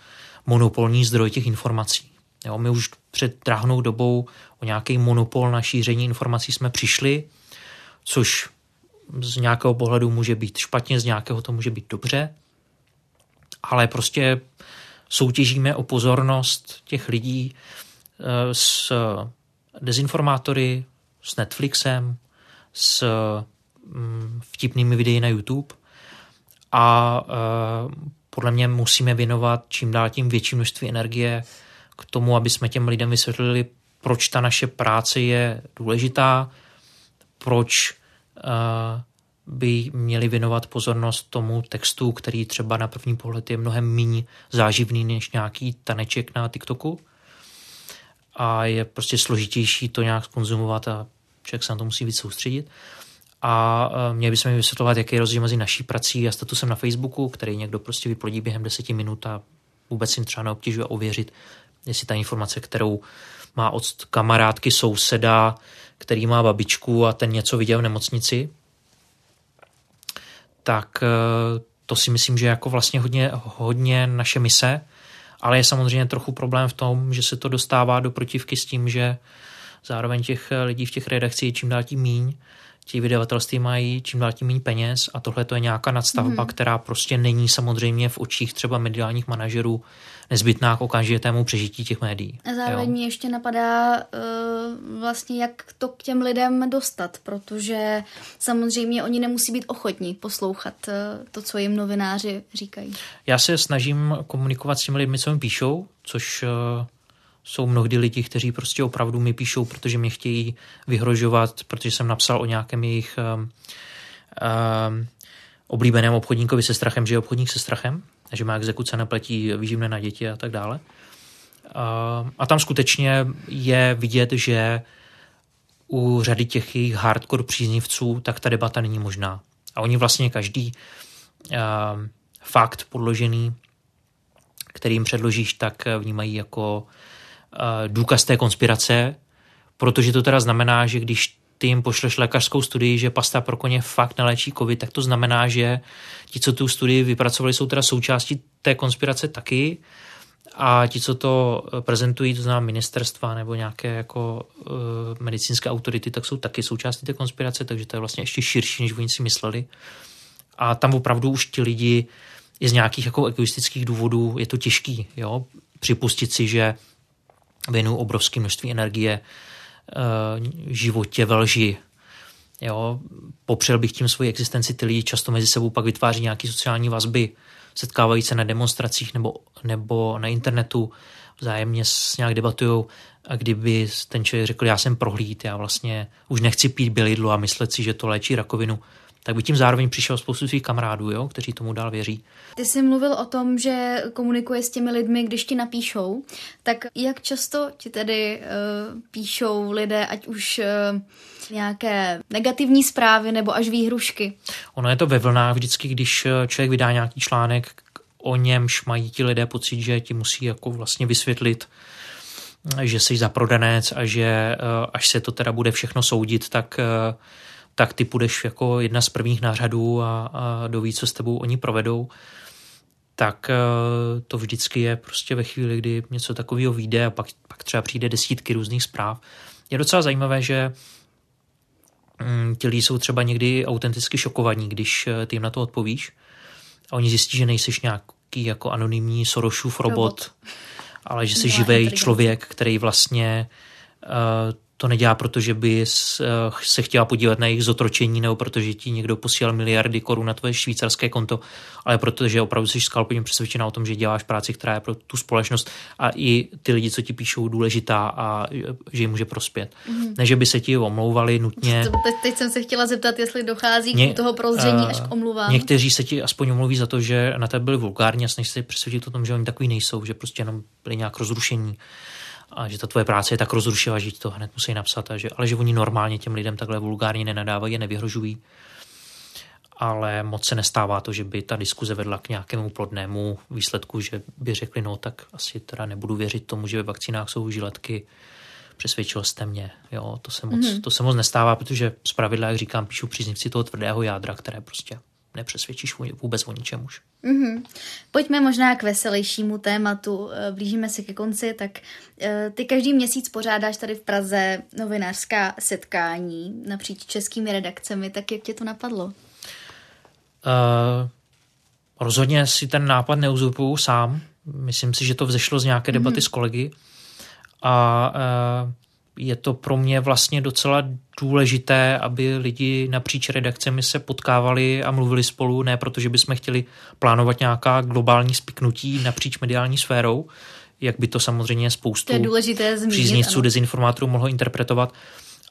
B: monopolní zdroj těch informací. Jo, my už před drahnou dobou o nějaký monopol na šíření informací jsme přišli, což z nějakého pohledu může být špatně, z nějakého to může být dobře, ale prostě soutěžíme o pozornost těch lidí eh, s dezinformátory, s Netflixem, s mm, vtipnými videi na YouTube a eh, podle mě musíme věnovat čím dál tím větší množství energie k tomu, aby jsme těm lidem vysvětlili, proč ta naše práce je důležitá, proč uh, by měli věnovat pozornost tomu textu, který třeba na první pohled je mnohem méně záživný než nějaký taneček na TikToku. A je prostě složitější to nějak konzumovat a člověk se na to musí víc soustředit a e, měli bychom mi vysvětlovat, jaký je rozdíl mezi naší prací a statusem na Facebooku, který někdo prostě vyplodí během deseti minut a vůbec jim třeba neobtěžuje ověřit, jestli ta informace, kterou má od kamarádky souseda, který má babičku a ten něco viděl v nemocnici, tak e, to si myslím, že je jako vlastně hodně, hodně naše mise, ale je samozřejmě trochu problém v tom, že se to dostává do protivky s tím, že zároveň těch lidí v těch redakcích je čím dál tím míň ti vydavatelství mají čím dál tím méně peněz a tohle to je nějaká nadstavba, hmm. která prostě není samozřejmě v očích třeba mediálních manažerů nezbytná k okamžitému přežití těch médií.
A: A zároveň mě ještě napadá uh, vlastně, jak to k těm lidem dostat, protože samozřejmě oni nemusí být ochotní poslouchat uh, to, co jim novináři říkají.
B: Já se snažím komunikovat s těmi lidmi, co mi píšou, což uh, jsou mnohdy lidi, kteří prostě opravdu mi píšou, protože mě chtějí vyhrožovat, protože jsem napsal o nějakém jejich um, um, oblíbeném obchodníkovi se strachem, že je obchodník se strachem, že má exekuce, neplatí výživné na děti a tak dále. Uh, a tam skutečně je vidět, že u řady těch jejich hardcore příznivců tak ta debata není možná. A oni vlastně každý uh, fakt podložený, kterým předložíš, tak vnímají jako Eh, důkaz té konspirace, protože to teda znamená, že když ty jim pošleš lékařskou studii, že pasta pro koně fakt neléčí covid, tak to znamená, že ti, co tu studii vypracovali, jsou teda součástí té konspirace taky a ti, co to eh, prezentují, to znamená ministerstva nebo nějaké jako uh, medicínské autority, tak jsou taky součástí té konspirace, takže to je vlastně ještě širší, než oni si mysleli. A tam opravdu už ti lidi i z nějakých jako egoistických důvodů je to těžký, jo, připustit si, že věnuju obrovské množství energie eh, životě ve lži. Jo, popřel bych tím svoji existenci, ty lidi často mezi sebou pak vytváří nějaké sociální vazby, setkávají se na demonstracích nebo, nebo na internetu, vzájemně s nějak debatují a kdyby ten člověk řekl, já jsem prohlíd, já vlastně už nechci pít bělidlo a myslet si, že to léčí rakovinu, tak by tím zároveň přišel spoustu svých kamarádů, jo, kteří tomu dál věří.
A: Ty jsi mluvil o tom, že komunikuje s těmi lidmi, když ti napíšou. Tak jak často ti tedy uh, píšou lidé, ať už uh, nějaké negativní zprávy nebo až výhrušky?
B: Ono je to ve vlnách vždycky, když eh, člověk vydá nějaký článek, o němž mají ti lidé pocit, že ti musí jako vlastně vysvětlit, že jsi zaprodanec a že až se to teda bude všechno soudit, tak tak ty půjdeš jako jedna z prvních nářadů a, a doví, co s tebou oni provedou, tak eh, to vždycky je prostě ve chvíli, kdy něco takového vyjde a pak, pak třeba přijde desítky různých zpráv. Je docela zajímavé, že mm, ti lidi jsou třeba někdy autenticky šokovaní, když eh, ty jim na to odpovíš a oni zjistí, že nejsiš nějaký jako anonymní Sorosův robot, robot. ale že jsi živý člověk, který vlastně uh, to nedělá, protože by se chtěla podívat na jejich zotročení nebo protože ti někdo posílal miliardy korun na tvoje švýcarské konto, ale protože opravdu jsi skalpně přesvědčená o tom, že děláš práci, která je pro tu společnost a i ty lidi, co ti píšou, důležitá a že jim může prospět. Mm-hmm. Ne, že by se ti omlouvali nutně.
A: Teď, teď jsem se chtěla zeptat, jestli dochází Ně, k toho prozření uh, až k omluvám.
B: Někteří se ti aspoň omluví za to, že na tebe byli vulgární a snaží se přesvědčit o tom, že oni takový nejsou, že prostě jenom byli nějak rozrušení a že ta tvoje práce je tak rozrušila, že ti to hned musí napsat, a že, ale že oni normálně těm lidem takhle vulgárně nenadávají a nevyhrožují. Ale moc se nestává to, že by ta diskuze vedla k nějakému plodnému výsledku, že by řekli, no tak asi teda nebudu věřit tomu, že ve vakcínách jsou žiletky, přesvědčil jste mě. Jo, to se moc, mm-hmm. to se moc nestává, protože z pravidla, jak říkám, píšu příznivci toho tvrdého jádra, které prostě nepřesvědčíš vůbec o ničem už.
A: Mm-hmm. Pojďme možná k veselějšímu tématu. Eh, blížíme se ke konci, tak eh, ty každý měsíc pořádáš tady v Praze novinářská setkání napříč českými redakcemi, tak jak tě to napadlo? Uh,
B: rozhodně si ten nápad neuzurpuju sám. Myslím si, že to vzešlo z nějaké debaty mm-hmm. s kolegy. A uh, je to pro mě vlastně docela důležité, aby lidi napříč redakcemi se potkávali a mluvili spolu, ne protože bychom chtěli plánovat nějaká globální spiknutí napříč mediální sférou, jak by to samozřejmě spoustu
A: to je důležité zmínit,
B: příznivců dezinformátorů mohlo interpretovat,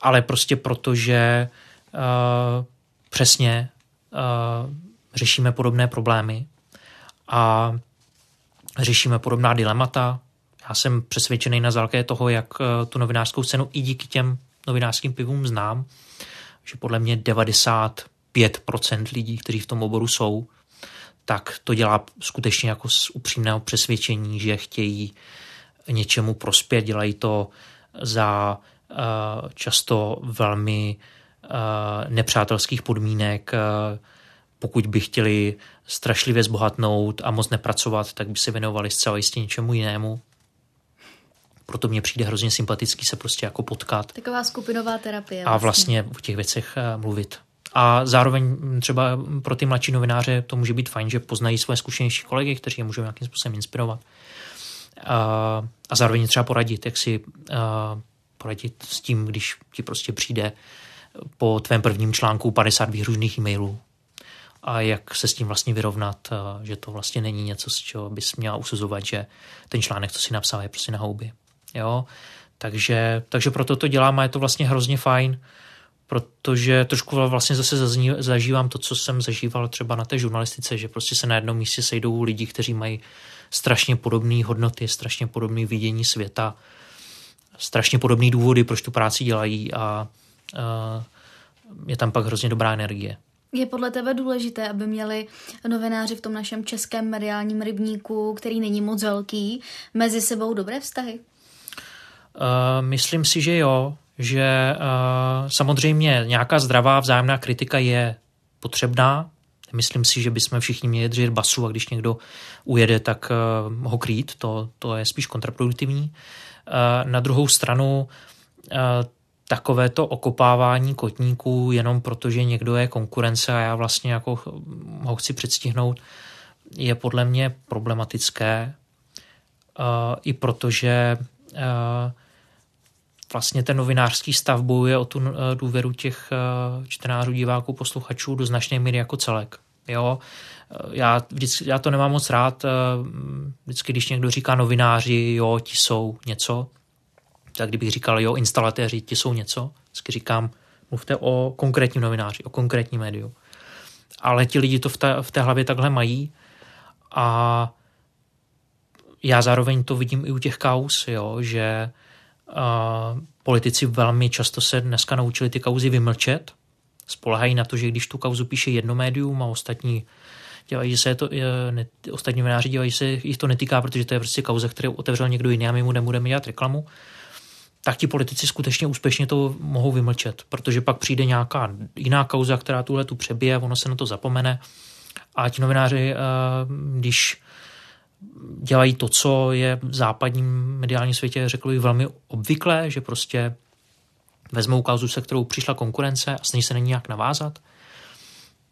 B: ale prostě protože uh, přesně uh, řešíme podobné problémy a řešíme podobná dilemata, já jsem přesvědčený na základě toho, jak eh, tu novinářskou scénu i díky těm novinářským pivům znám, že podle mě 95% lidí, kteří v tom oboru jsou, tak to dělá skutečně jako z upřímného přesvědčení, že chtějí něčemu prospět, dělají to za uh, často velmi uh, nepřátelských podmínek. Pokud by chtěli strašlivě zbohatnout a moc nepracovat, tak by se věnovali zcela jistě něčemu jinému proto mě přijde hrozně sympatický se prostě jako potkat.
A: Taková skupinová terapie.
B: Vlastně. A vlastně o těch věcech eh, mluvit. A zároveň třeba pro ty mladší novináře to může být fajn, že poznají své zkušenější kolegy, kteří je můžou nějakým způsobem inspirovat. A, a zároveň třeba poradit, jak si a, poradit s tím, když ti prostě přijde po tvém prvním článku 50 výhružných e-mailů a jak se s tím vlastně vyrovnat, že to vlastně není něco, z čeho bys měla usuzovat, že ten článek, co si napsal, je prostě na houby. Jo? Takže, takže proto to dělám a je to vlastně hrozně fajn, protože trošku vlastně zase zazní, zažívám to, co jsem zažíval třeba na té žurnalistice, že prostě se na jednom místě sejdou lidi, kteří mají strašně podobné hodnoty, strašně podobné vidění světa, strašně podobné důvody, proč tu práci dělají a, a je tam pak hrozně dobrá energie.
A: Je podle tebe důležité, aby měli novináři v tom našem českém mediálním rybníku, který není moc velký, mezi sebou dobré vztahy?
B: Uh, myslím si, že jo, že uh, samozřejmě nějaká zdravá vzájemná kritika je potřebná. Myslím si, že bychom všichni měli držet basu a když někdo ujede, tak uh, ho krýt. To, to je spíš kontraproduktivní. Uh, na druhou stranu uh, takové to okopávání kotníků jenom protože někdo je konkurence a já vlastně jako ho chci předstihnout, je podle mě problematické. Uh, I protože uh, vlastně ten novinářský stav bojuje o tu eh, důvěru těch eh, čtenářů, diváků, posluchačů do značné míry jako celek. Jo? Eh, já, vždycky, já to nemám moc rád, vždycky, když někdo říká novináři, jo, ti jsou něco, tak kdybych říkal, jo, instalatéři, ti jsou něco, vždycky říkám, mluvte o konkrétním novináři, o konkrétním médiu. Ale ti lidi to v té, v té hlavě takhle mají a já zároveň to vidím i u těch kaus, jo, že politici velmi často se dneska naučili ty kauzy vymlčet, spolehají na to, že když tu kauzu píše jedno médium a ostatní dělají, že se to, ne, ostatní novináři dělají, že se jich to netýká, protože to je prostě kauza, kterou otevřel někdo jiný a my mu nebudeme dělat reklamu, tak ti politici skutečně úspěšně to mohou vymlčet, protože pak přijde nějaká jiná kauza, která tuhle tu přebije, ono se na to zapomene. A ti novináři, eh, když dělají to, co je v západním mediálním světě, řekl bych, velmi obvyklé, že prostě vezmou kauzu, se kterou přišla konkurence a snaží se na ní nějak navázat,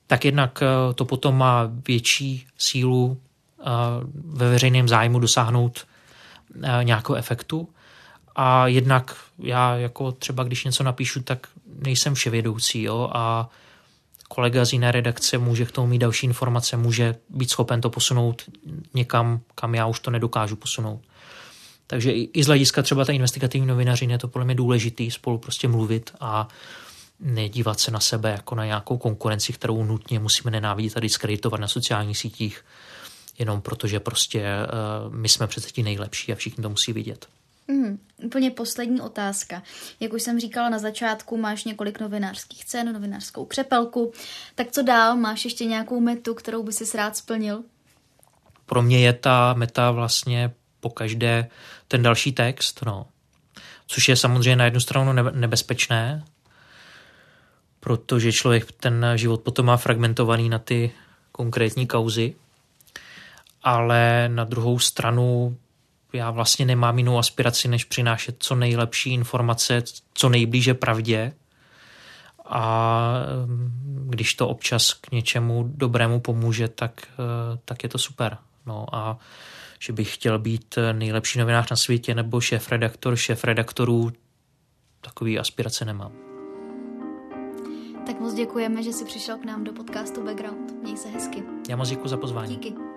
B: tak jednak eh, to potom má větší sílu eh, ve veřejném zájmu dosáhnout eh, nějakého efektu. A jednak já jako třeba, když něco napíšu, tak nejsem vševědoucí jo, a kolega z jiné redakce může k tomu mít další informace, může být schopen to posunout někam, kam já už to nedokážu posunout. Takže i z hlediska třeba té investigativní novinařiny je to podle mě důležitý spolu prostě mluvit a nedívat se na sebe jako na nějakou konkurenci, kterou nutně musíme nenávidět a diskreditovat na sociálních sítích, jenom protože prostě uh, my jsme přece ti nejlepší a všichni to musí vidět.
A: Mm, úplně poslední otázka. Jak už jsem říkala na začátku, máš několik novinářských cen, novinářskou křepelku. Tak co dál? Máš ještě nějakou metu, kterou by si rád splnil?
B: Pro mě je ta meta vlastně po každé ten další text, no. Což je samozřejmě na jednu stranu nebezpečné, protože člověk ten život potom má fragmentovaný na ty konkrétní kauzy, ale na druhou stranu já vlastně nemám jinou aspiraci, než přinášet co nejlepší informace, co nejblíže pravdě. A mm, když to občas k něčemu dobrému pomůže, tak, eh, tak je to super. No a že bych chtěl být nejlepší novinář na světě nebo šéf-redaktor, šéf-redaktorů, takový aspirace nemám.
A: Tak moc děkujeme, že jsi přišel k nám do podcastu Background. Měj se hezky.
B: Já moc děkuji za pozvání.
A: Díky.